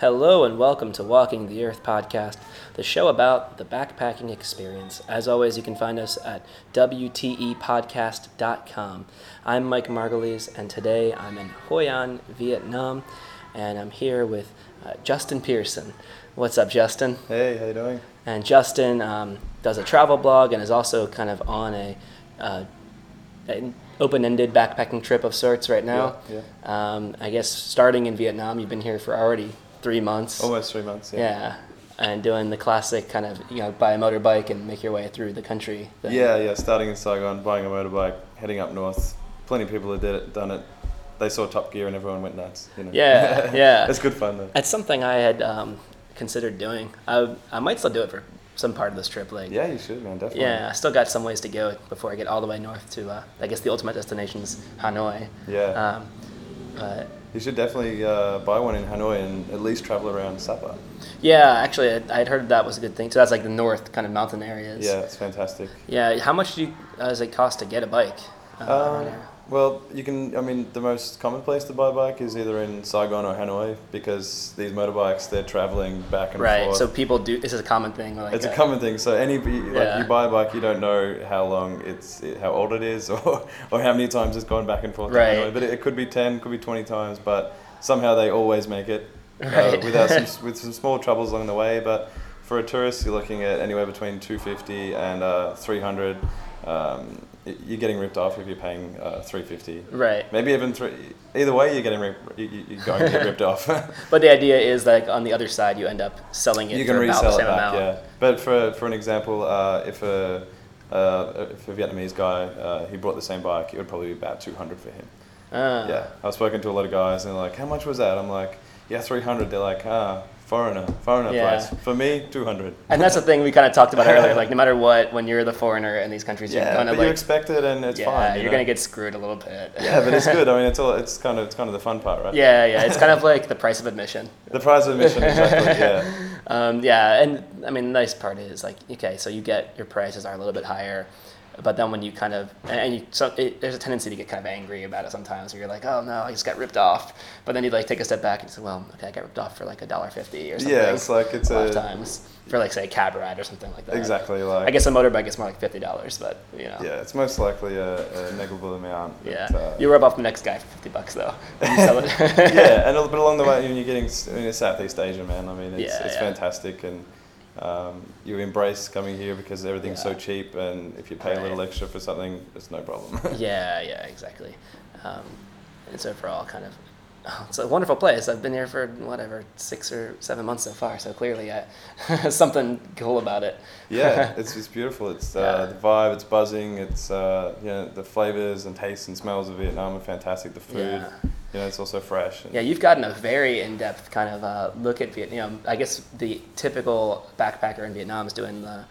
Hello and welcome to Walking the Earth podcast, the show about the backpacking experience. As always, you can find us at WTEpodcast.com. I'm Mike Margulies, and today I'm in Hoi An, Vietnam, and I'm here with uh, Justin Pearson. What's up, Justin? Hey, how you doing? And Justin um, does a travel blog and is also kind of on a uh, an open-ended backpacking trip of sorts right now. Yeah, Um, I guess starting in Vietnam, you've been here for already three months. Almost three months. Yeah. Yeah, and doing the classic kind of you know buy a motorbike and make your way through the country. thing. Yeah, yeah. Starting in Saigon, buying a motorbike, heading up north. Plenty of people have did it, done it. They saw Top Gear and everyone went nuts. You know? Yeah, yeah. it's good fun though. It's something I had um, considered doing. I I might still do it for some part of this trip. Like Yeah, you should, man. Definitely. yeah, I still got some ways to go before I get all the way north to uh, I guess the ultimate destination is Hanoi. Yeah. Um, but You should definitely uh, buy one in Hanoi and at least travel around Sapa. yeah, actually, I I'd heard that was a good thing. So that's like the north kind of mountain areas. Yeah, it's fantastic. Yeah. How much do you, uh, does it cost to get a bike? Uh, Um, here? Well, you can. I mean, the most common place to buy a bike is either in Saigon or Hanoi because these motorbikes they're traveling back and right. forth. Right. So people do. This is a common thing. Like, It's a uh, common thing. So any like Yeah. you buy a bike, you don't know how long it's how old it is or or how many times it's gone back and forth. Right. Hanoi. But it, it could be ten, could be twenty times. But somehow they always make it Right. uh, without some with some small troubles along the way. But for a tourist, you're looking at anywhere between two fifty and uh, three hundred. Um, you're getting ripped off if you're paying uh, three fifty. Right. Maybe even three. Either way, you're getting rip, you, you're going to get ripped off. But the idea is like on the other side, you end up selling it you for can about the resell same it back, amount. yeah. But for for an example, uh, if a uh, if a Vietnamese guy uh, he brought the same bike, it would probably be about two hundred for him. Ah. Yeah, I've spoken to a lot of guys, and they're like, "How much was that?" I'm like, "Yeah, three hundred. They're like, "Ah, foreigner, foreigner Yeah. price. For me, two hundred. And that's the thing we kind of talked about earlier. Like no matter what, when you're the foreigner in these countries, you're Yeah, but of you like, expect it, and it's yeah, fine. you you're know? gonna get screwed a little bit. Yeah, but it's good. I mean, it's all it's kind of it's kind of the fun part, right? yeah, yeah. It's kind of like the price of admission. The price of admission, exactly. Yeah. Um, yeah, and I mean, the nice part is like, okay, so you get your prices are a little bit higher, but then when you kind of and you so it, there's a tendency to get kind of angry about it sometimes. Where you're like, oh no, I just got ripped off. But then you like take a step back and say, well, okay, I got ripped off for like a dollar fifty or something. Yeah, it's like it's a lot a of times for like say a cab ride or something like that. exactly like. I guess a motorbike is more like fifty dollars, but you know. Yeah, it's most likely a, a negligible amount. Yeah. uh, you rub off the next guy for fifty bucks though. you sell it. yeah, and a- but along the way, when you're getting s- I mean, Southeast Asia, man. I mean, it's, Yeah, it's yeah. fantastic, and um, you embrace coming here because everything's so cheap, and if you pay a little extra for something, it's no problem. yeah, yeah, exactly. Um, for all kind of oh, it's a wonderful place. I've been here for whatever six or seven months so far, so clearly I, something cool about it. yeah, it's, it's beautiful. It's uh, Yeah. the vibe. It's buzzing. It's uh, you know the flavors and tastes and smells of Vietnam are fantastic. The food, Yeah. You know, it's also fresh. Yeah, you've gotten a very in-depth kind of uh, look at Vietnam. I guess the typical backpacker in Vietnam is doing the,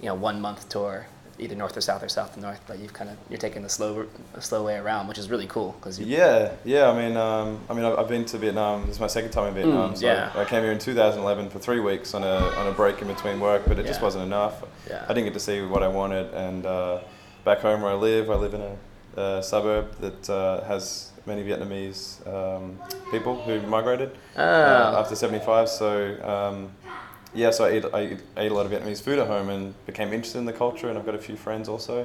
you know, one-month tour, either north or south or south to north. But you've kind of you're taking the slow, slow way around, which is really cool because Yeah, yeah. I mean, um, I mean, I've, I've been to Vietnam. This is my second time in Vietnam. Mm, so yeah. I came here in 2011 for three weeks on a on a break in between work, but it just wasn't enough. Yeah. I didn't get to see what I wanted. And uh, back home where I live, I live in a, a suburb that uh, has many Vietnamese um, people who migrated Oh. uh, after 75. So. Um, yeah, so I ate, I ate a lot of Vietnamese food at home and became interested in the culture, and I've got a few friends also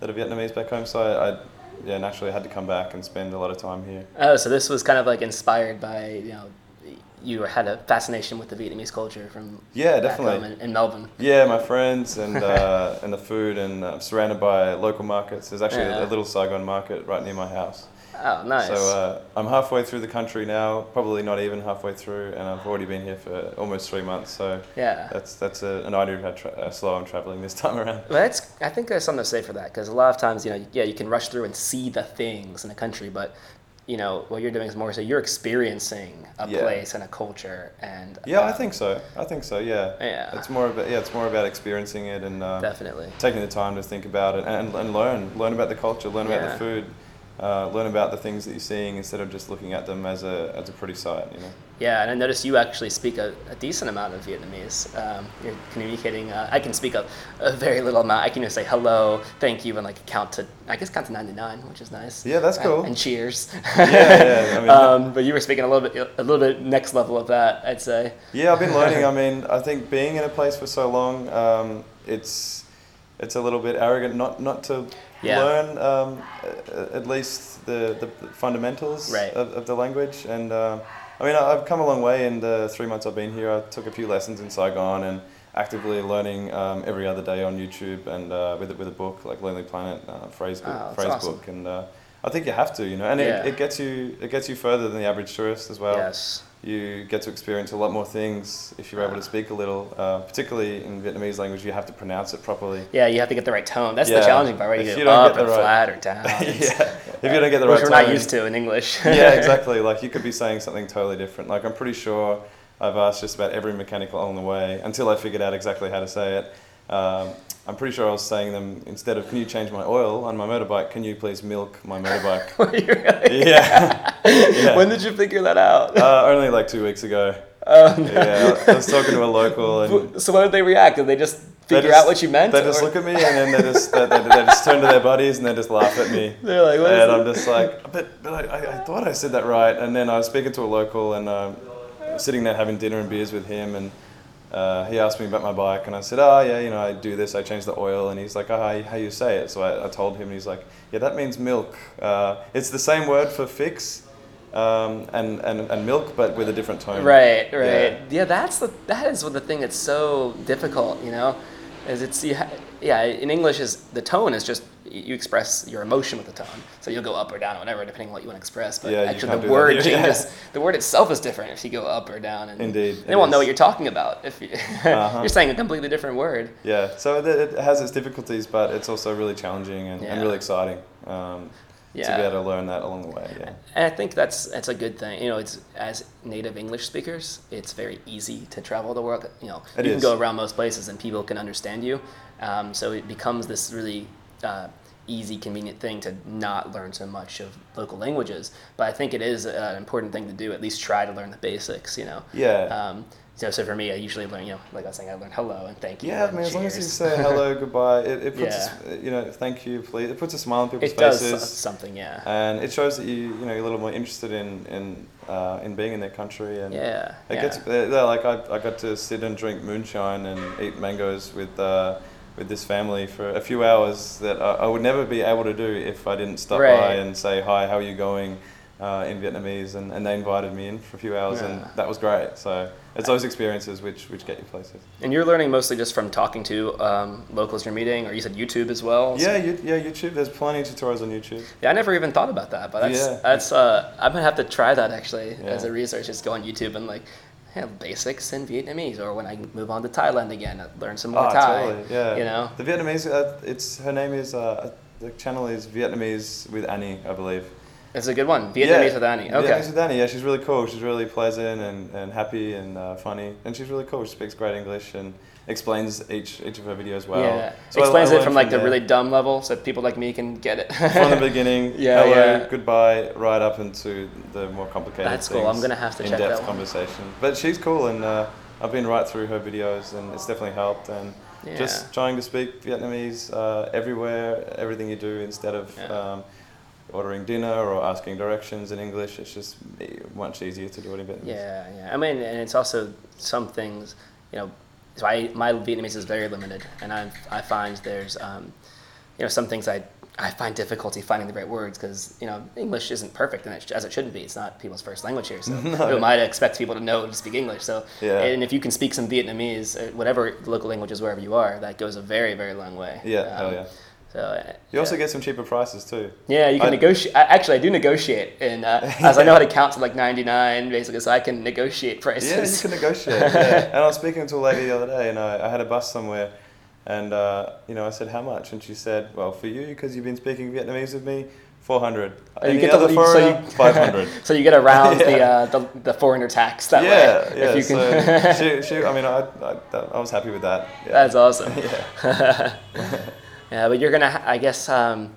that are Vietnamese back home. So I, I yeah, naturally had to come back and spend a lot of time here. Oh, so this was kind of like inspired by you know, you had a fascination with the Vietnamese culture from Yeah, definitely. in, in Melbourne. Yeah, my friends and uh, and the food, and uh, surrounded by local markets. There's actually Yeah. a, a little Saigon market right near my house. Oh, nice. So uh, I'm halfway through the country now, probably not even halfway through, and I've already been here for almost three months. So yeah. that's that's a, an idea of how tra- uh, slow I'm traveling this time around. Well, that's. I think there's something to say for that because a lot of times, you know, yeah, you can rush through and see the things in a country, but you know what you're doing is more so you're experiencing a Yeah. place and a culture, and Yeah, I um, think so. I think so. Yeah. Yeah. It's more about yeah, it's more about experiencing it and um, definitely. taking the time to think about it and, and learn learn about the culture, learn about the food. Uh, learn about the things that you're seeing instead of just looking at them as a as a pretty sight. You know. Yeah, and I noticed you actually speak a, a decent amount of Vietnamese. Um, you're communicating. Uh, I can speak a, a very little amount. I can just say hello, thank you, and like count to I guess count to ninety nine, which is nice. Yeah, that's And- cool. And, cheers. Yeah, yeah, I mean- um, but you were speaking a little bit a little bit next level of that, I'd say. Yeah, I've been learning. I mean, I think being in a place for so long, um, it's it's a little bit arrogant not not to Yeah. learn um, at least the, the fundamentals Right. of, of the language. And uh, I mean, I've come a long way in the three months I've been here. I took a few lessons in Saigon and actively learning um, every other day on YouTube and uh, with, a- with a book like Lonely Planet, uh, phrase book, Oh, phrase awesome. book. And uh, I think you have to, you know, and Yeah. it, it gets you it gets you further than the average tourist as well yes. you get to experience a lot more things if you're able to speak a little. Uh, particularly in Vietnamese language, you have to pronounce it properly. Yeah, you have to get the right tone. That's the Yeah. challenging part, right? If You you don't up get the right- flat or down. yeah, if you don't get the Which right we're not used to in English. yeah, exactly. Like you could be saying something totally different. Like I'm pretty sure I've asked just about every mechanic along the way until I figured out exactly how to say it. Um, I'm pretty sure I was saying them instead of "Can you change my oil on my motorbike? Can you please milk my motorbike?" Really? yeah, Yeah. When did you figure that out? uh, only like two weeks ago. Oh, no. Yeah, I was talking to a local and So how did they react? Did they just They figure just- out what you meant? They just look at me and then they just they, they, they just turn to their buddies and they just laugh at me. They're like, what is and? I'm just like, but, but I, I, I thought I said that right. And then I was speaking to a local and um, sitting there having dinner and beers with him. And uh, he asked me about my bike. And I said, oh, yeah, you know, I do this, I change the oil. And he's like, oh, how, you say it? So I, I told him, and he's like, yeah, that means milk. Uh, it's the same word for fix um, and, and, and milk, but with a different tone. Right, right. Yeah. Yeah. that's the that is what the thing that's so difficult, you know, is it's you ha- yeah. In English, is the tone is just you express your emotion with the tone, so you'll go up or down or whatever depending on what you want to express. But Yeah, actually, the word changes. The word itself is different if you go up or down, and Indeed, they won't know what you're talking about if you, Uh-huh. you're saying a completely different word. Yeah, so it, it has its difficulties, but it's also really challenging and, Yeah. and really exciting um, to be able to learn that along the way. Yeah. And I think that's that's a good thing. You know, it's as native English speakers, it's very easy to travel the world. You know, It you is. can go around most places and people can understand you. Um, so it becomes this really uh, easy, convenient thing to not learn so much of local languages. But I think it is an important thing to do. At least try to learn the basics. You know. Yeah. Um, so, so for me, I usually learn. You know, like I was saying, I learn hello and thank you. Yeah, I mean, as long as you say hello, goodbye, it, it puts, Yeah. a you know, thank you, please. It puts a smile on people's it does faces. so- something. Yeah. and it shows that you, you know, you're a little more interested in in uh, in being in their country, and yeah. it yeah. gets they're, they're like I, I got to sit and drink moonshine and eat mangoes with uh, with this family for a few hours that I, I would never be able to do if I didn't stop by and say hi, how are you going, uh, in Vietnamese, and, and they invited me in for a few hours, and that was great. So it's those experiences which which get you places. And you're learning mostly just from talking to um, locals you're meeting, or you said YouTube as well. Yeah, you, yeah, YouTube. There's plenty of tutorials on YouTube. Yeah, I never even thought about that, but that's Yeah. that's uh, I'm gonna have to try that actually as a research. Just go on YouTube and like, yeah, basics in Vietnamese, or when I move on to Thailand again, learn some more Ah, Thai. totally. Yeah. You know. The Vietnamese. Uh, it's her name is uh, the channel is Vietnamese with Annie, I believe. It's a good one. Vietnamese yeah. with Annie. Okay. Vietnamese with Annie. Yeah, she's really cool. She's really pleasant and, and happy and uh, funny, and she's really cool. She speaks great English and explains each each of her videos well. yeah. So I- Explains I it from like the really dumb level, so people like me can get it. from the beginning. Yeah, hello, yeah. goodbye, right up into the more complicated. That's cool. I'm gonna have to check in-depth that one. conversation. But she's cool, and uh, I've been right through her videos, and it's definitely helped. And Yeah. just trying to speak Vietnamese uh, everywhere, everything you do, instead of Yeah. um, ordering dinner or asking directions in English. It's just much easier to do it in Vietnamese. Yeah, yeah. I mean, and it's also some things, you know. So I my Vietnamese is very limited, and I I find there's, um, you know, some things I I find difficulty finding the right words because you know English isn't perfect and it, as it shouldn't be. It's not people's first language here, so No. who might expect people to know to speak English? So Yeah. and if you can speak some Vietnamese, uh, whatever local language is, wherever you are, that goes a very very long way. Yeah, hell Um, yeah. So uh, You also yeah. get some cheaper prices too. Yeah, you can I- negotiate. Actually, I do negotiate, and uh, as I know how to count to like ninety nine, basically, so I can negotiate prices. Yeah, you can negotiate. yeah. And I was speaking to a lady the other day, and I, I had a bus somewhere, and uh, you know, I said how much, and she said, "Well, for you, because you've been speaking Vietnamese with me, four hundred. Oh, you get the- you- so you- five hundred. so you get around the, Yeah. uh, the the foreigner tax that yeah, way. yeah. If you so she, she, I mean, I, I, I was happy with that. Yeah. That's awesome. yeah. Yeah, but you're gonna. I guess um,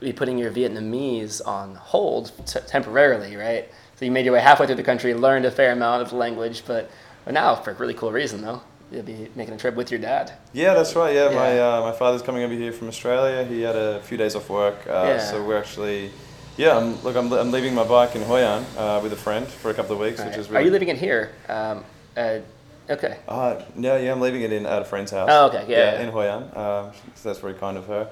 be putting your Vietnamese on hold t- temporarily, right? So you made your way halfway through the country, learned a fair amount of the language, but, but now for a really cool reason though, you'll be making a trip with your dad. Yeah, that's right. Yeah, my uh, my father's coming over here from Australia. He had a few days off work, uh, Yeah. so we're actually, yeah. I'm, look, I'm, I'm leaving my bike in Hoi An uh, with a friend for a couple of weeks, which Right. is Are really. you living in here? Um, uh, okay. Uh, no, yeah, I'm leaving it in at a friend's house. Oh, okay, yeah, yeah. in Hoi An. Um, so that's very kind of her.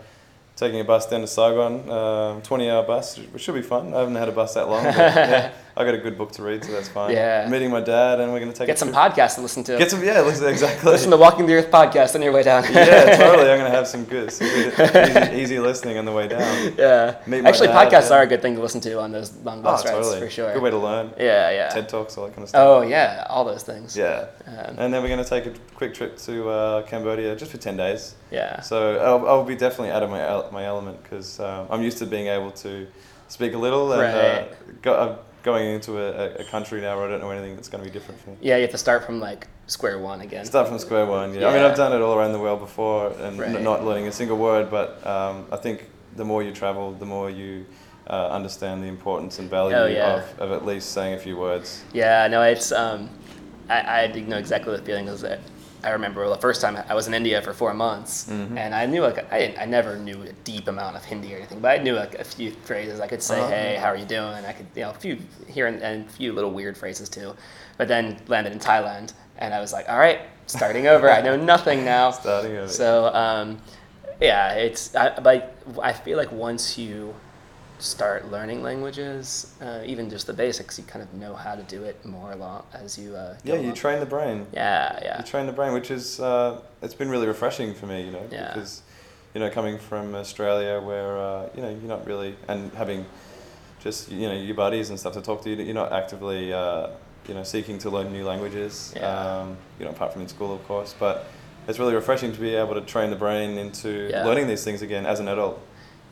Taking a bus down to Saigon, um, 20 hour bus, which should be fun. I haven't had a bus that long. But yeah, I got a good book to read, so that's fine. Yeah. Meeting my dad, and we're going to take Get some trip. podcasts to listen to. Get some, yeah, listen, exactly. listen to Walking the Earth podcast on your way down. yeah, totally. I'm going to have some good, some good easy, easy listening on the way down. Yeah. Meet my Actually, dad, podcasts yeah. are a good thing to listen to on those long bus oh, rides totally. for sure. Good way to learn. Yeah, yeah. TED Talks, all that kind of stuff. Oh yeah, all those things. Yeah. Um, And then we're going to take a quick trip to uh, Cambodia just for 10 days. yeah. So I'll, I'll be definitely out of my, my element because um, I'm used to being able to speak a little and uh, Right. go, I'm going into a, a- country now where I don't know anything that's going to be different for me. Yeah, you have to start from like square one again. Start from square one. Yeah. I mean, I've done it all around the world before and Right. n- not learning a single word, but um, I think the more you travel, the more you uh, understand the importance and value Oh, yeah. of, of at least saying a few words. Yeah, no, it's um, I, I know exactly the feeling is that I remember the first time I was in India for four months, Mhm. and I knew like I didn't, I never knew a deep amount of Hindi or anything, but I knew like a few phrases. I could say, Uh-huh. "Hey, how are you doing?" I could you know a few here and, and a few little weird phrases too, but then landed in Thailand, and I was like, "All right, starting over. I know nothing now." Starting over. So um, yeah, it's I, but I feel like once you start learning languages, uh, even just the basics, you kind of know how to do it more along as you. Uh, Yeah, you along. train the brain. Yeah, yeah, You train the brain, which is uh, it's been really refreshing for me, you know, Yeah. because you know coming from Australia where uh, you know you're not really and having just you know your buddies and stuff to talk to you, you're not actively uh, you know seeking to learn new languages. Yeah. Um, you know, apart from in school, of course, but. It's really refreshing to be able to train the brain into Yeah. learning these things again as an adult.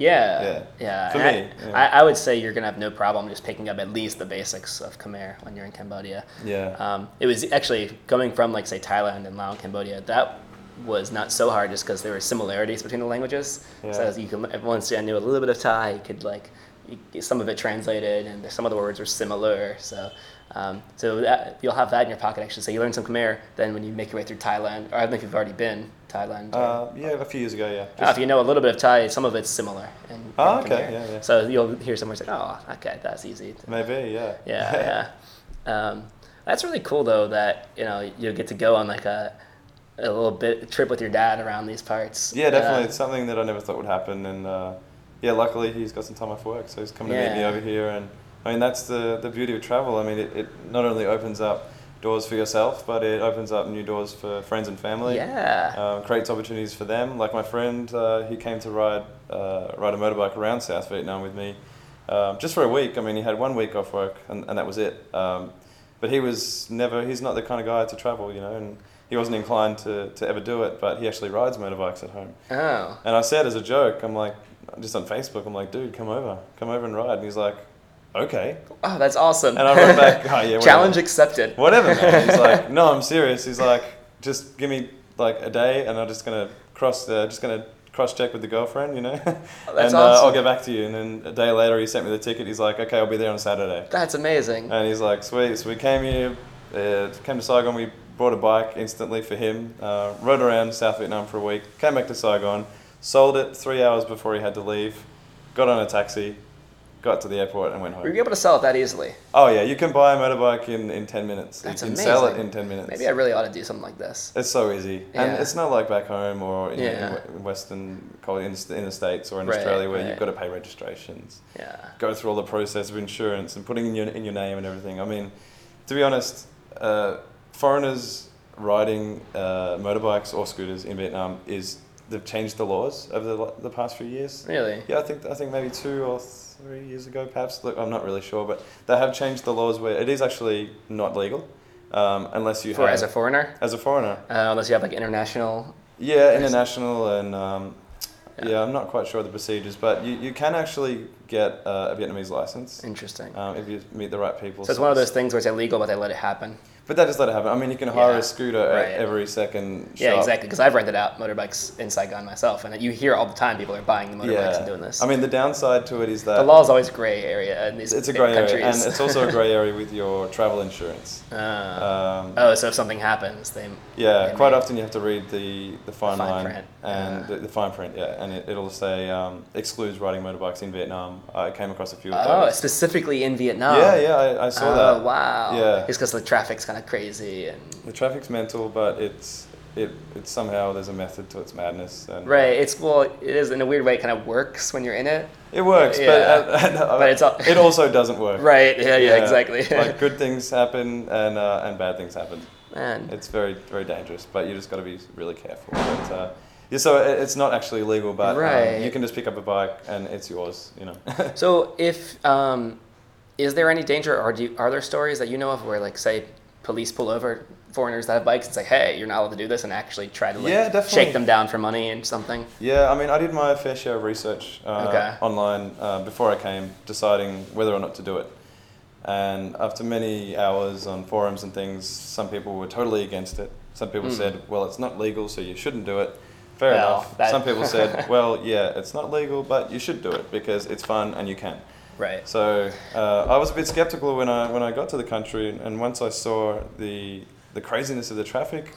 Yeah, Yeah. yeah. For And I- me, yeah. I, I would say you're gonna have no problem just picking up at least the basics of Khmer when you're in Cambodia. Yeah. Um, it was actually going from like say Thailand and Laos, Cambodia. That was not so hard just because there were similarities between the languages. Yeah. So you can once I knew a little bit of Thai, you could like you, some of it translated, and some of the words were similar. So. Um, so that, you'll have that in your pocket actually. So you learn some Khmer, then when you make your way through Thailand, or I don't know if you've already been Thailand. Uh, yeah, a few years ago, yeah. uh, if you know a little bit of Thai, some of it's similar. Oh, okay, Khmer. yeah, yeah. So you'll hear someone say, "Oh, okay, that's easy." Maybe, yeah. Yeah, yeah. Um, that's really cool though that you know you'll get to go on like a a little bit trip with your dad around these parts. Yeah, definitely. Uh, it's something that I never thought would happen, and uh, yeah, luckily he's got some time off work, so he's coming to meet me over here. And I mean, that's the the beauty of travel. I mean, it, it not only opens up doors for yourself, but it opens up new doors for friends and family. yeah. Um, creates opportunities for them. Like my friend, uh, he came to ride uh, ride a motorbike around South Vietnam with me, um, just for a week. I mean, he had one week off work, and, and that was it. Um, but he was never. He's not the kind of guy to travel, you know, and he wasn't inclined to, to ever do it. But he actually rides motorbikes at home. oh. And I said as a joke, I'm like, just on Facebook, I'm like, dude, come over, come over and ride. And he's like, okay. Oh, that's awesome. And I wrote back, oh yeah. Challenge accepted. Whatever, man. He's like, no, I'm serious. He's like, just give me like a day, and I'm just gonna cross, uh, just gonna cross check with the girlfriend, you know, Oh, that's and uh, I'll get back to you. And then a day later, he sent me the ticket. He's like, okay, I'll be there on Saturday. That's amazing. And he's like, sweet. So we came here, uh, came to Saigon. We bought a bike instantly for him. Uh, rode around South Vietnam for a week. Came back to Saigon, sold it three hours before he had to leave. Got on a taxi, got to the airport, and went home. Were you able to sell it that easily? Oh yeah, you can buy a motorbike in, in ten minutes. That's you can sell it in ten minutes. Maybe I really ought to do something like this. It's so easy, Yeah. and it's not like back home or in, Yeah. in, Western, in, the- in the states or in Right, Australia where right. you've got to pay registrations, Yeah. go through all the process of insurance and putting in your in your name and everything. I mean, to be honest, uh, foreigners riding uh, motorbikes or scooters in Vietnam is they've changed the laws over the, the past few years. Really? Yeah, I think I think maybe two or three years ago, perhaps. Look, I'm not really sure, but they have changed the laws where it is actually not legal um, unless you For have as a foreigner, as a foreigner. uh, unless you have like international. Yeah, international and um, Yeah. I'm not quite sure of the procedures, but you, you can actually get uh, a Vietnamese license Interesting. um, if you meet the right people. So it's one of those things where it's illegal, but they let it happen. But that just let it happen. I mean, you can hire Yeah. a scooter Right. at every second. Yeah, shop. exactly. Because I've rented out motorbikes in Saigon myself, and you hear all the time people are buying the motorbikes and doing this. I mean, the downside to it is that the law is always a gray area in these it's a grey countries. area, and it's also a grey area with your travel insurance. Uh, Um, oh, so if something happens, they Yeah, they quite often you have to read the, the fine, fine line print, and yeah. the, the fine print, yeah, and it, it'll say um, excludes riding motorbikes in Vietnam. I came across a few of Oh, specifically in Vietnam. yeah, yeah, I, I saw oh, that. wow. Yeah. It's because the traffic's kind of crazy and The traffic's mental, but it's it it's somehow there's a method to its madness, and right. It's well, it is in a weird way. It kind of works when you're in it. it works, Yeah. but at, But it's al- it also doesn't work. Right. Yeah. Yeah. exactly. like good things happen and uh, and bad things happen. Man. It's very very dangerous, but you just got to be really careful. But, uh, yeah, so it's not actually legal, but um, you can just pick up a bike and it's yours. You know. So if um, is there any danger, or do you, are there stories that you know of where, like, say, police pull over foreigners that have bikes and say, "Hey, you're not allowed to do this," and actually try to like, Yeah, definitely. shake them down for money and something? Yeah, I mean, I did my fair share of research uh, Okay. online uh, before I came, deciding whether or not to do it. And after many hours on forums and things, some people were totally against it. Some people Mm. said, "Well, it's not legal, so you shouldn't do it." Fair Well, enough. that- Some people said, "Well, yeah, it's not legal, but you should do it because it's fun and you can." Right. So uh, I was a bit skeptical when I when I got to the country, and once I saw the the craziness of the traffic,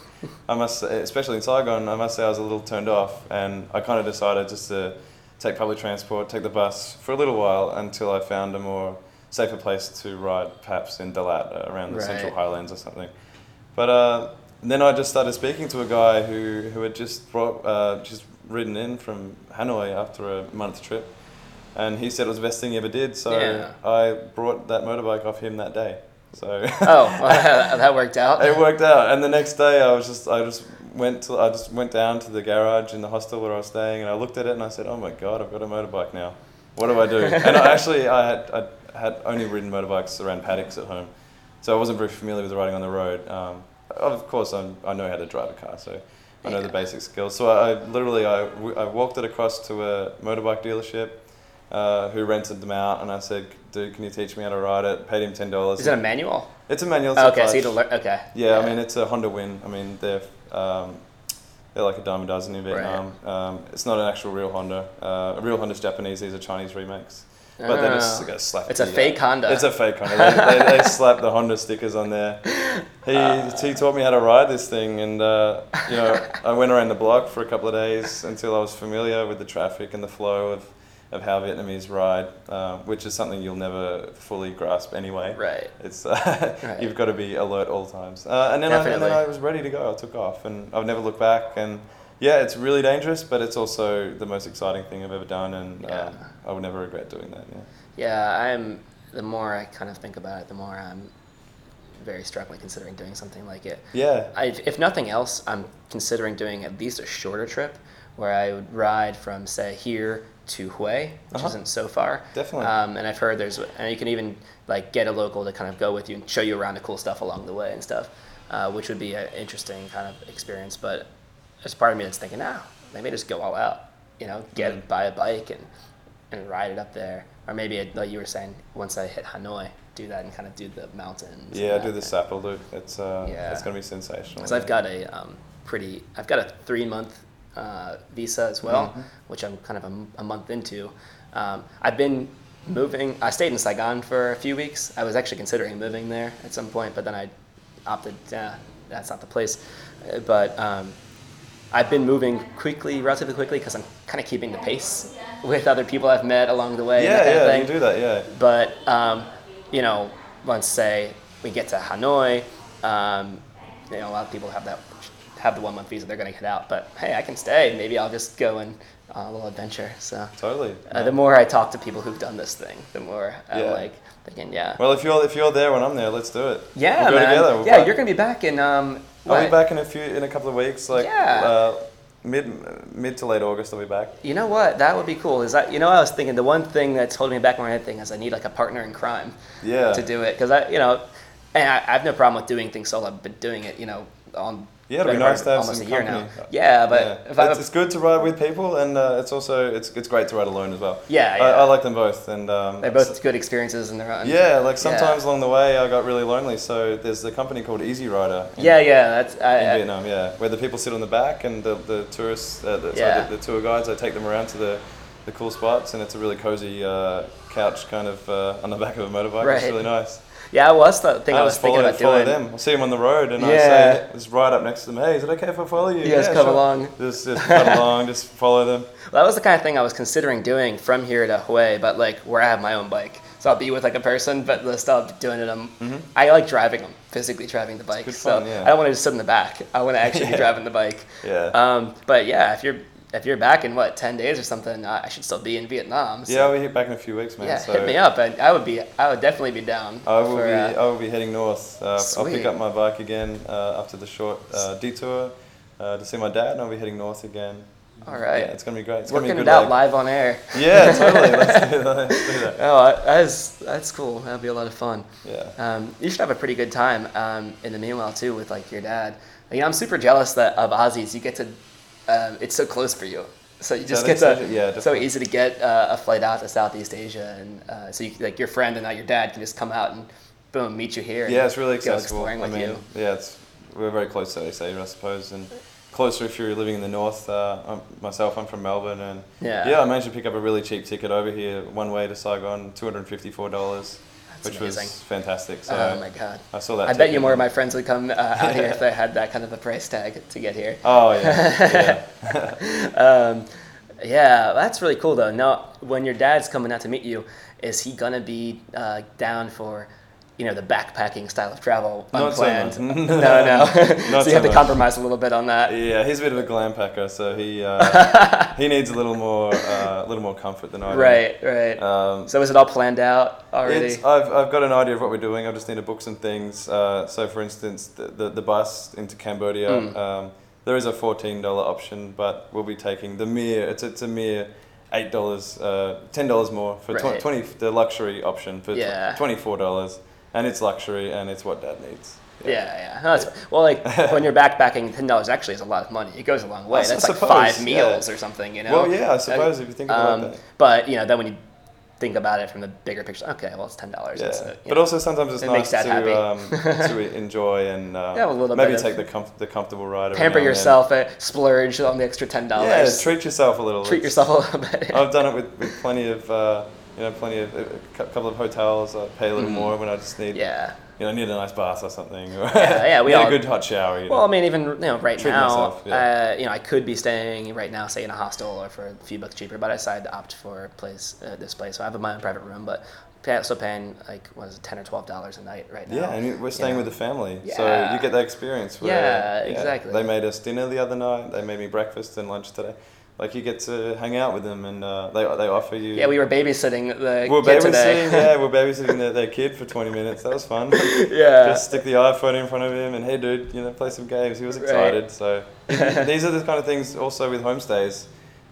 I must, say, especially in Saigon, I must say I was a little turned off, and I kind of decided just to take public transport, take the bus for a little while until I found a more safer place to ride, perhaps in Dalat uh, around the Central Highlands or something. But uh, then I just started speaking to a guy who, who had just brought uh, just ridden in from Hanoi after a month trip, and he said it was the best thing he ever did. So Yeah. I brought that motorbike off him that day. So Oh, well, that worked out. it worked out. And the next day, I was just I just went to I just went down to the garage in the hostel where I was staying, and I looked at it and I said, "Oh my god, I've got a motorbike now. What do I do?" and I actually I had I had only ridden motorbikes around paddocks at home, so I wasn't very familiar with riding on the road. Um, of course, I'm, I know how to drive a car, so I know the basic skills. So I, I literally I, w- I walked it across to a motorbike dealership. Uh, who rented them out? And I said, "Dude, can you teach me how to ride it?" Paid him ten dollars. Is it a manual? It's a manual. Oh, it's okay, so you learn. Okay. Yeah, I mean it's a Honda Win. I mean they're um, they're like a dime a dozen in Right. Vietnam. Um, it's not an actual real Honda. Uh, a real Honda's Japanese. These are Chinese remakes. But they just Oh. go slap. It's a uh, fake Honda. It's a fake Honda. They, they, they slap the Honda stickers on there. He he taught me how to ride this thing, and uh, you know I went around the block for a couple of days until I was familiar with the traffic and the flow of. Of how Vietnamese ride, uh, which is something you'll never fully grasp anyway. Right. It's uh, Right. you've got to be alert all times. Uh, and then I, and then I was ready to go. I took off, and I've never looked back. And yeah, it's really dangerous, but it's also the most exciting thing I've ever done, and Yeah. um, I would never regret doing that. Yeah. Yeah, I'm. The more I kind of think about it, the more I'm very strongly considering doing something like it. Yeah. I, if nothing else, I'm considering doing at least a shorter trip where I would ride from, say, here to Hue, which Uh-huh. isn't so far. Definitely. Um, and I've heard there's, and you can even like get a local to kind of go with you and show you around the cool stuff along the way and stuff, uh, which would be an interesting kind of experience. But there's part of me that's thinking, now maybe just go all out, you know, get Mm. buy a bike and and ride it up there, or maybe like you were saying, once I hit Hanoi, do that and kind of do the mountains. Yeah, do the Sapa loop. It's uh, Yeah. it's gonna be sensational. Because I've got a um, pretty, I've got a three month uh, visa as well, Mhm. which I'm kind of a month into. Um, I've been moving. I stayed in Saigon for a few weeks. I was actually considering moving there at some point, but then I opted. Yeah, that's not the place. Uh, But um, I've been moving quickly, relatively quickly, because I'm kind of keeping the pace with other people I've met along the way. Yeah, yeah, thing. you do that. Yeah. But um, you know, once say we get to Hanoi, um, you know, a lot of people have that have the one month visa. They're going to get out. But hey, I can stay. Maybe I'll just go and uh, a little adventure. So Totally. uh, the more I talk to people who've done this thing, the more I'm Yeah. like thinking, yeah, Well, if you're if you're there when I'm there, let's do it. yeah, we'll go man. together. We'll yeah, you're going to be back in. Um, I'll be back in a few in a couple of weeks. Like Yeah. uh, mid mid to late August, I'll be back. You know what? That would be cool. Is that you know? I was thinking the one thing that's holding me back on my head thing is I need like a partner in crime. Yeah. to do it because I, you know, and I, I have no problem with doing things solo. I've been doing it, you know, on Yeah, it'd be nice to have some company. now. Yeah, but yeah. it's, it's good to ride with people, and uh, it's also it's it's great to ride alone as well. yeah, yeah. I, I like them both, and um, they're both good experiences in their own. Yeah, like sometimes along the way I got really lonely, so there's a company called Easy Rider. in- Yeah, yeah. That's I, in I- Vietnam, yeah, where the people sit on the back and the, the tourists, uh, the, Yeah. sorry, the, the tour guides, I take them around to the, the cool spots, and it's a really cozy uh, couch kind of uh, on the back of a motorbike. It's really nice. Yeah. Well, that's the thing I, I was thinking follow, about follow doing. them. I see them on the road, and I say, it's right up next to them. Hey, is it okay if I follow you? You guys yeah, come sure." along. Just, just come along, just follow them. Well, that was the kind of thing I was considering doing from here to Hue, but like where I have my own bike. So I'll be with like a person, but the stuff doing it, I'm, I like driving them, physically driving the bike. good so fun, yeah. I don't want to just sit in the back. I want to actually be driving the bike. Yeah. Um, but yeah, if you're if you're back in what ten days or something, I I should still be in Vietnam. So yeah, I'll be back in a few weeks, man. yeah, so hit me up, and I would be I would definitely be down. I will for, be. uh, I will be heading north. Uh, I'll pick up my bike again uh, after the short uh, detour uh, to see my dad, and I'll be heading north again. all right, Yeah, it's gonna be great. It's working gonna it be good out live on air. Yeah, totally. Let's do that. Let's do that. Oh, that's that's cool. That'll be a lot of fun. Yeah. Um, you should have a pretty good time um, in the meanwhile too with like your dad. You know, I'm super jealous that of Aussies. You get to, um, it's so close for you. So you just get Southeast to, Asia, yeah, so easy to get uh, a flight out to Southeast Asia, and uh, so you, like your friend and now your dad can just come out and boom meet you here. and Yeah, it's really accessible. exploring I mean, you. yeah, it's we're very close to East Asia, I suppose, and closer if you're living in the north. Uh, I'm, myself, I'm from Melbourne, and Yeah. yeah, I managed to pick up a really cheap ticket over here, one way to Saigon, two hundred and fifty-four dollars, That's which amazing. was fantastic. So oh my god. I saw that. I bet you more of my friends would come uh, out here if they had that kind of a price tag to get here. Oh yeah, yeah. Um, yeah, that's really cool though. Now, when your dad's coming out to meet you, is he gonna be uh, down for, you know, the backpacking style of travel so unplanned? much. no, no. so you so have to much. compromise a little bit on that. Yeah, he's a bit of a glam packer, so he uh, he needs a little more uh, a little more comfort than I do. Right, right. Um, so is it all planned out already? It's, I've, I've got an idea of what we're doing. I just need to book some things. Uh, so, for instance, the, the, the bus into Cambodia, Mm. um, there is a $14 option, but we'll be taking the mere, it's, it's a mere $8, uh, $10 more for tw- 20 the luxury option for tw- Yeah. $24. And it's luxury and it's what dad needs. yeah, yeah. No, that's, well, like when you're backpacking, ten dollars actually is a lot of money. It goes a long way. I That's like suppose, five yeah. meals or something, you know. Well, yeah, I suppose if you think about Um, that. but you know, then when you think about it from the bigger picture, okay, well, it's ten dollars. Yeah, but also sometimes it's it nice to happy. um, to enjoy and uh, Yeah, a little maybe take the com- the comfortable ride. pamper now and yourself, uh, splurge on the extra ten dollars. Yeah, treat yourself a little. treat It's- yourself a little bit. I've done it with, with plenty of, uh, you know, plenty of a cou- couple of hotels. I pay a little Mhm. more when I just need, yeah. you know, need a nice bath or something. Or Yeah, yeah, we need all- a good hot shower. You know. Well, I mean, even you know, right Treat now, myself, yeah. uh, you know, I could be staying right now, say in a hostel or for a few bucks cheaper, but I decided to opt for a place, uh, this place. So I have my own private room, but pay, still paying like what is it, ten or twelve dollars a night right now. yeah, and we're staying with the family, so you get that experience. Where, Yeah, exactly. They made us dinner the other night. They made me breakfast and lunch today. Like you get to hang out with them, and uh, they they offer you. Yeah, we were babysitting the We're babysitting, today. yeah, we're babysitting their, their kid for 20 minutes. That was fun. yeah. Just stick the iPhone in front of him and hey, dude, you know, play some games. He was Right. excited. So these are the kind of things also with homestays,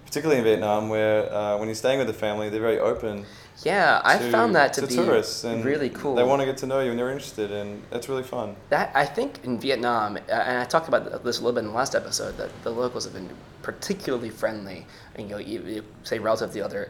particularly in Vietnam, where uh, when you're staying with the family, they're very open. Yeah, I to, found that to, be tourists and really cool. They want to get to know you and they're interested, and it's really fun. That I think in Vietnam, and I talked about this a little bit in the last episode, that the locals have been particularly friendly, and you know, say relative to the other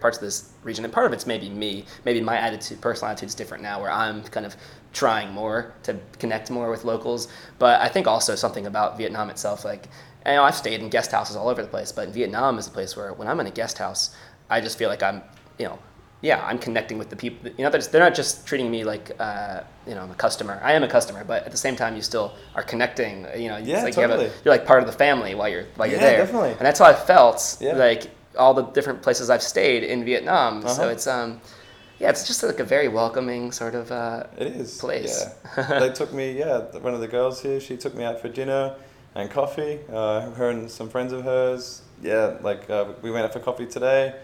parts of this region. And part of it's maybe me, maybe my attitude, personal attitude is different now, where I'm kind of trying more to connect more with locals. But I think also something about Vietnam itself, like, you know, I've stayed in guest houses all over the place, but Vietnam is a place where when I'm in a guest house, I just feel like I'm, you know, yeah, I'm connecting with the people. You know, they're, they're not just treating me like, uh, you know, I'm a customer. I am a customer, but at the same time, you still are connecting. You know, Yeah, like you have totally. a, you're like part of the family while you're while you're Yeah, there. definitely. And that's how I felt. Yeah. Like all the different places I've stayed in Vietnam. So Uh-huh. it's um, yeah, it's just like a very welcoming sort of. Uh, It is. Place. Yeah. they took me, yeah, one of the girls here, she took me out for dinner and coffee. Uh, her and some friends of hers. Yeah, like uh, we went out for coffee today.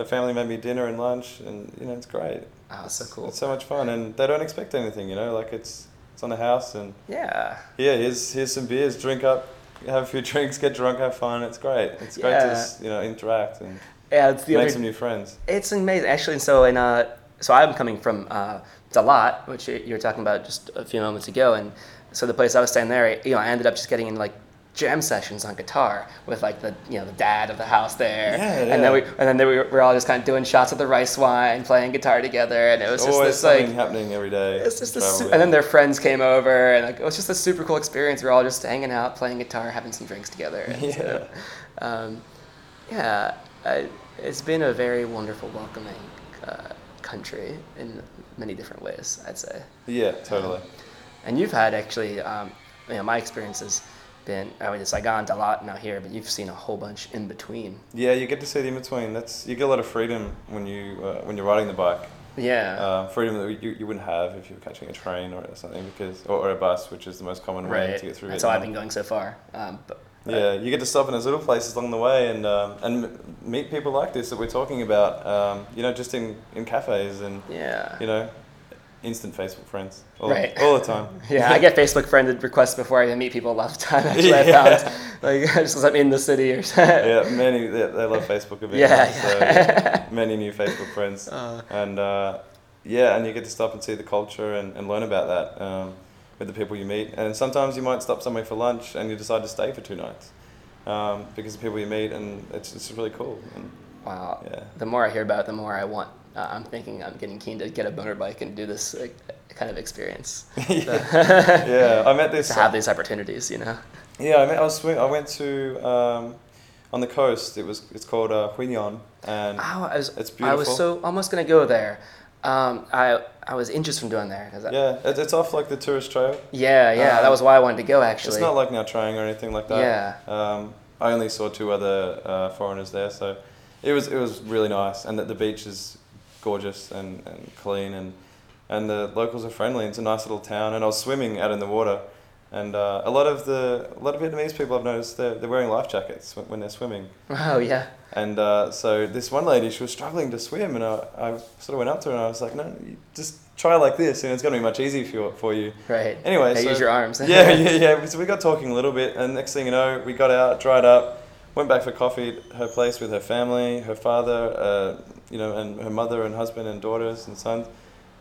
Her family made me dinner and lunch, and you know, it's great. oh, so cool. It's so much fun, and they don't expect anything, you know, like it's it's on the house, and yeah. yeah, here's here's some beers, drink up, have a few drinks, get drunk, have fun. It's great. It's great to Yeah. you know interact and Yeah, it's the make other some new friends. It's amazing, actually. So in uh, so I'm coming from uh, Dalat, which you you were talking about just a few moments ago, and so the place I was staying there, you know, I ended up just getting in like jam sessions on guitar with like the you know the dad of the house there, Yeah, and then we and then we were all just kind of doing shots of the rice wine, playing guitar together, and it was just this like happening every day. it's just a su- and then their friends came over, and like, it was just a super cool experience. We were all just hanging out, playing guitar, having some drinks together. And so, um, yeah, I, it's been a very wonderful, welcoming uh, country in many different ways. I'd say. yeah, totally. And you've had actually, um, you know, my experience has been. I mean, it's like on a lot now here, but you've seen a whole bunch in between. Yeah, you get to see the in between. That's you get a lot of freedom when you uh, when you're riding the bike. Yeah. Uh, freedom that you, you wouldn't have if you were catching a train or something because or, or a bus, which is the most common way right. to get through. That's how I've been going so far. Um, but, Yeah, you get to stop in those little places along the way and um, and meet people like this that we're talking about. Um, you know, just in, in cafes and Yeah. you know, instant Facebook friends all, Right. all the time. Yeah, I get Facebook friended requests before I even meet people a lot of the time. Actually, I found like just I'm in the city or something. yeah, many they, they love Facebook a bit. Yeah, now, So, yeah. yeah, many new Facebook friends, Uh, and uh, yeah, and you get to stop and see the culture and, and learn about that um, with the people you meet. And sometimes you might stop somewhere for lunch and you decide to stay for two nights um, because of the people you meet, and it's it's really cool. And wow. yeah, The more I hear about it, the more I want. Uh, I'm thinking I'm getting keen to get a motorbike and do this like, kind of experience. yeah, I met this. to have these opportunities, you know. Yeah, I, met, I was I went to um, on the coast. It was it's called uh, Quy Nhon, and Oh, I was, It's beautiful. I was so almost gonna go there. Um, I I was interested from doing there because yeah, it, it's off like the tourist trail. yeah, yeah, that Um, was why I wanted to go actually. It's not like Nha Trang or anything like that. Yeah. Um, I only saw two other uh, foreigners there, so it was it was really nice, and the, the beach is gorgeous and, and clean, and and the locals are friendly. It's a nice little town, and I was swimming out in the water, and uh, a lot of the a lot of Vietnamese people I've noticed they're, they're wearing life jackets when, when they're swimming. oh yeah. And uh, so this one lady, she was struggling to swim, and I, I sort of went up to her and I was like, "No, you just try like this, and it's going to be much easier for you, for you." Right. Anyway, so- use your arms. yeah, yeah, yeah. So we got talking a little bit, and next thing you know, we got out, dried up, went back for coffee at her place with her family, her father, uh, you know, and her mother and husband and daughters and sons.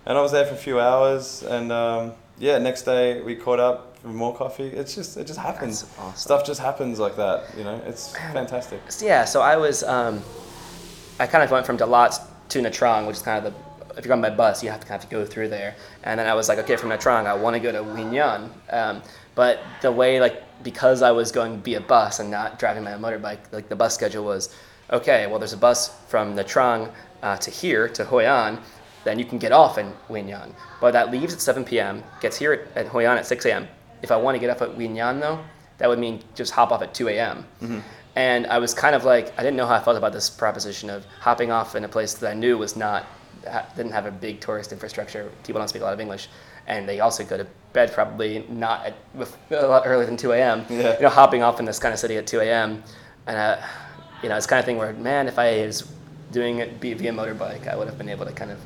And I was there for a few hours, and um, yeah, next day we caught up for more coffee. It's just, it just happens. Awesome. Stuff just happens like that, you know. It's fantastic. Yeah, so I was, um, I kind of went from Dalat to Nha Trang, which is kind of the, if you're on by bus, you have to kind of go through there. And then I was like, okay, from Nha Trang, I want to go to Quy Nhon. Um, but the way, like, because I was going via bus and not driving my motorbike, like the bus schedule was, okay, well, there's a bus from Nha Trang uh, to here, to Hoi An, then you can get off in Quy Nhon. But that leaves at 7 p.m., gets here at, at Hoi An at 6 a.m. If I want to get off at Quy Nhon, though, that would mean just hop off at 2 a.m. And I was kind of like, I didn't know how I felt about this proposition of hopping off in a place that I knew was not, didn't have a big tourist infrastructure. People don't speak a lot of English. And they also go to bed probably not at, a lot earlier than 2 a.m. Yeah. You know, hopping off in this kind of city at 2 a.m. And, uh, you know, it's kind of thing where, man, if I was doing it via, motorbike, I would have been able to kind of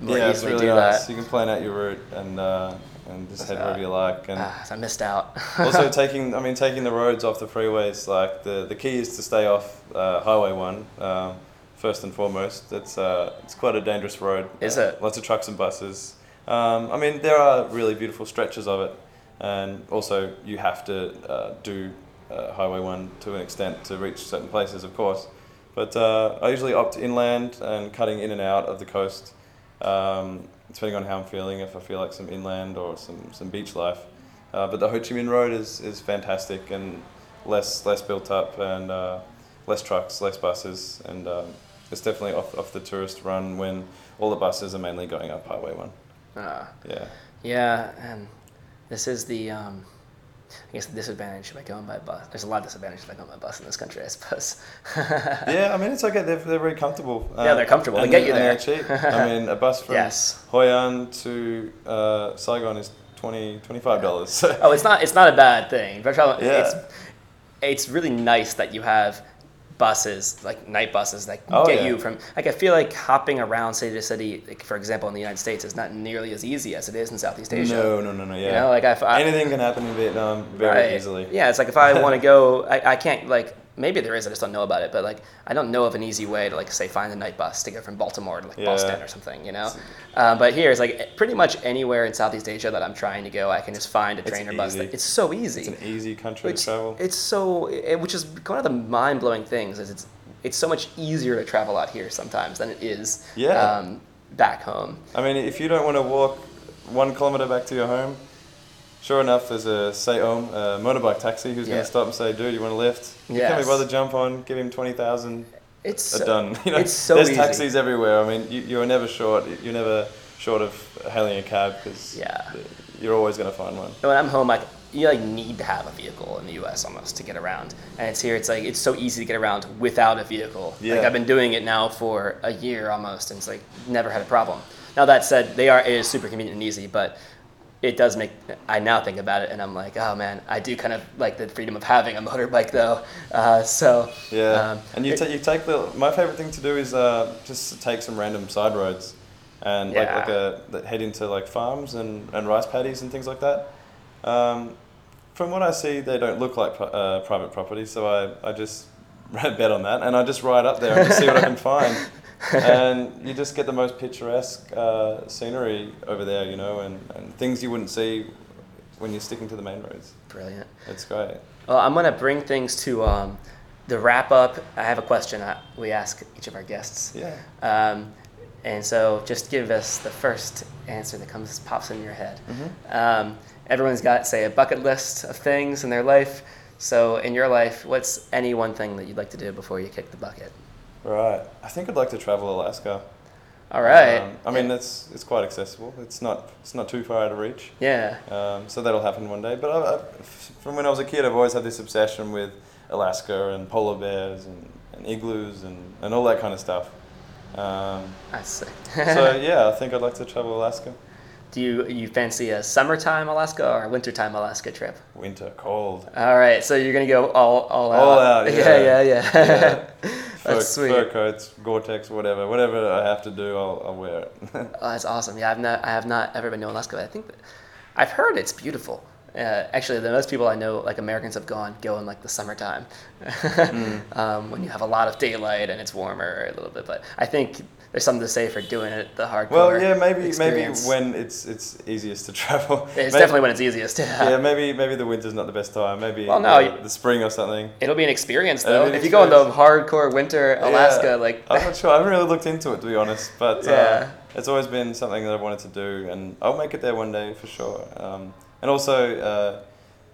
more yeah, easily really do nice. that. You can plan out your route and uh, and just head wherever you like. And Ah, I missed out. also taking, I mean, taking the roads off the freeways. Like the, the key is to stay off uh, Highway One. Um, first and foremost, it's uh, it's quite a dangerous road. Is Uh, it? Lots of trucks and buses. Um, I mean, there are really beautiful stretches of it, and also you have to uh, do uh, Highway One to an extent to reach certain places, of course. But uh, I usually opt inland and cutting in and out of the coast, um, depending on how I'm feeling. If I feel like some inland or some, some beach life. Uh, but the Ho Chi Minh Road is, is fantastic and less less built up and uh, less trucks, less buses, and um, it's definitely off, off the tourist run when all the buses are mainly going up Highway One. Ah. Yeah. Yeah, and this is the, um, I guess, the disadvantage by going by bus. There's a lot of disadvantages by going by bus in this country, I suppose. Yeah, I mean it's okay. They're, they're very comfortable. Yeah, they're comfortable. They get you there. Cheap. I mean, a bus from Yes. Hoi An to uh, Saigon is 20 dollars. Oh, it's not. It's not a bad thing. But Yeah. It's, it's really nice that you have buses, like night buses, that Oh, get yeah. you from. Like I feel like hopping around city to city, like, for example, in the United States, is not nearly as easy as it is in Southeast Asia. no, no, no, no. Yeah. You know, like if I, Anything can happen in Vietnam very Right. easily. Yeah, it's like if I want to go, I, I can't like maybe there is. I just don't know about it. But like, I don't know of an easy way to like say find a night bus to go from Baltimore to like Yeah. Boston or something. You know. Uh, but here it's like pretty much anywhere in Southeast Asia that I'm trying to go, I can just find a It's train or bus. That, it's so easy. It's an easy country It's, to travel. it's so, it, which is one of the mind blowing things is it's it's so much easier to travel out here sometimes than it is Yeah. um, back home. I mean, if you don't want to walk one kilometer back to your home, sure enough, there's a say home a motorbike taxi who's Yeah. going to stop and say, "Dude, you want a lift?" You can't Yes. be bothered. Jump on, give him twenty thousand. It's So, done. You know, it's so there's easy. taxis everywhere. I mean, you, you're never short. You're never short of hailing a cab because Yeah. you're always going to find one. when I'm home, like you like need to have a vehicle in the U.S. almost to get around, and it's here. It's like it's so easy to get around without a vehicle. Yeah. Like I've been doing it now for a year almost, and it's like never had a problem. Now that said, they are it is super convenient and easy, but it does make I now think about it, and I'm like, oh man, I do kind of like the freedom of having a motorbike though. Uh, so Yeah, um, and you, ta- you take the. My favorite thing to do is uh, just take some random side roads, and like Yeah. like a that head into like farms and, and rice paddies and things like that. Um, from what I see, they don't look like uh, private property, so I, I just bet on that, and I just ride up there and just see what I can find. And you just get the most picturesque uh, scenery over there, you know, and, and things you wouldn't see when you're sticking to the main roads. brilliant. It's great. Well, I'm gonna bring things to um, the wrap up. I have a question I, we ask each of our guests. Yeah. Um, and so just give us the first answer that comes pops in your head. Mm-hmm. Um, everyone's got say a bucket list of things in their life. So in your life, what's any one thing that you'd like to do before you kick the bucket? Right. I think I'd like to travel Alaska. All right. Um, I mean, that's it's quite accessible. It's not it's not too far out of reach. yeah. Um, so that'll happen one day. But I, I, from when I was a kid, I've always had this obsession with Alaska and polar bears and, and igloos and, and all that kind of stuff. Um, That's sick. so yeah, I think I'd like to travel Alaska. Do you you fancy a summertime Alaska or a wintertime Alaska trip? Winter, cold. All right. So you're gonna go all all out. All out, Yeah. yeah. Yeah. Yeah. Yeah. Fur, That's sweet. fur coats, Gore-Tex, whatever, whatever I have to do, I'll, I'll wear it. Oh, that's awesome. Yeah, I've not, I have not ever been to Alaska. But I think I've heard it's beautiful. Uh, actually, the most people I know, like Americans, have gone go in like the summertime, um, when you have a lot of daylight and it's warmer a little bit. But I think there's something to say for doing it the hardcore. well, yeah, maybe experience. maybe when it's it's easiest to travel. it's Maybe- definitely when it's easiest. Yeah. yeah, maybe maybe the winter's not the best time. Maybe Well, no, uh, the spring or something. It'll be an experience though. an If you go in the hardcore winter Alaska, Yeah, like I'm not sure. I haven't really looked into it to be honest, but Yeah. uh, it's always been something that I've wanted to do, and I'll make it there one day for sure. Um, and also uh,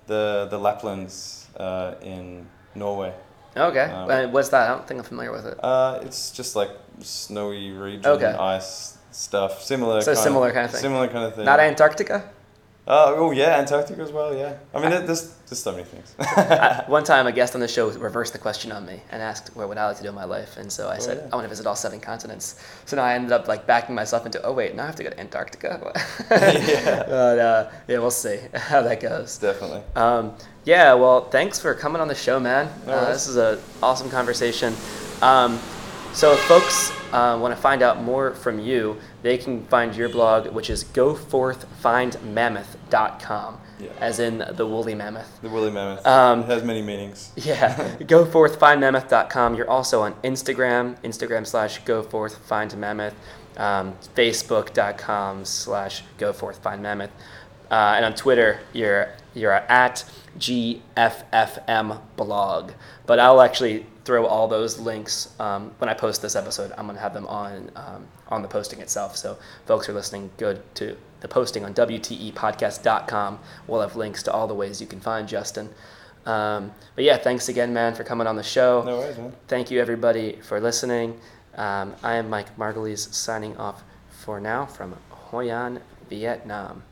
the the Laplands uh, in Norway. okay, um, what's that? I don't think I'm familiar with it. Uh, it's just like snowy region, Okay. ice stuff, similar. So kind similar kind of thing. Similar kind of thing. Not Antarctica. Uh, oh yeah, Antarctica as well. Yeah, I mean, there- there's there's so many things. I, one time, a guest on the show reversed the question on me and asked, "What would I like to do in my life?" And so I said, Oh, yeah. "I want to visit all seven continents." So now I ended up like backing myself into, "Oh wait, now I have to go to Antarctica." Yeah. But uh, yeah, we'll see how that goes. Definitely. Um, yeah, well, thanks for coming on the show, man. No uh, this is an awesome conversation. Um, so, if folks uh, want to find out more from you, they can find your blog, which is goforthfindmammoth.com, Yeah. as in the woolly mammoth. The woolly mammoth. Um, it has many meanings. Yeah, goforthfindmammoth.com. You're also on Instagram, Instagram slash goforthfindmammoth, um, facebook.com slash goforthfindmammoth. Uh, and on Twitter, you're, you're at GFFM blog. But I'll actually throw all those links um, when I post this episode. I'm going to have them on, um, on the posting itself. So folks are listening, go to the posting on WTEpodcast.com. We'll have links to all the ways you can find Justin. Um, but yeah, thanks again, man, for coming on the show. No worries, man. Thank you, everybody, for listening. Um, I am Mike Margulies signing off for now from Hoi An, Vietnam.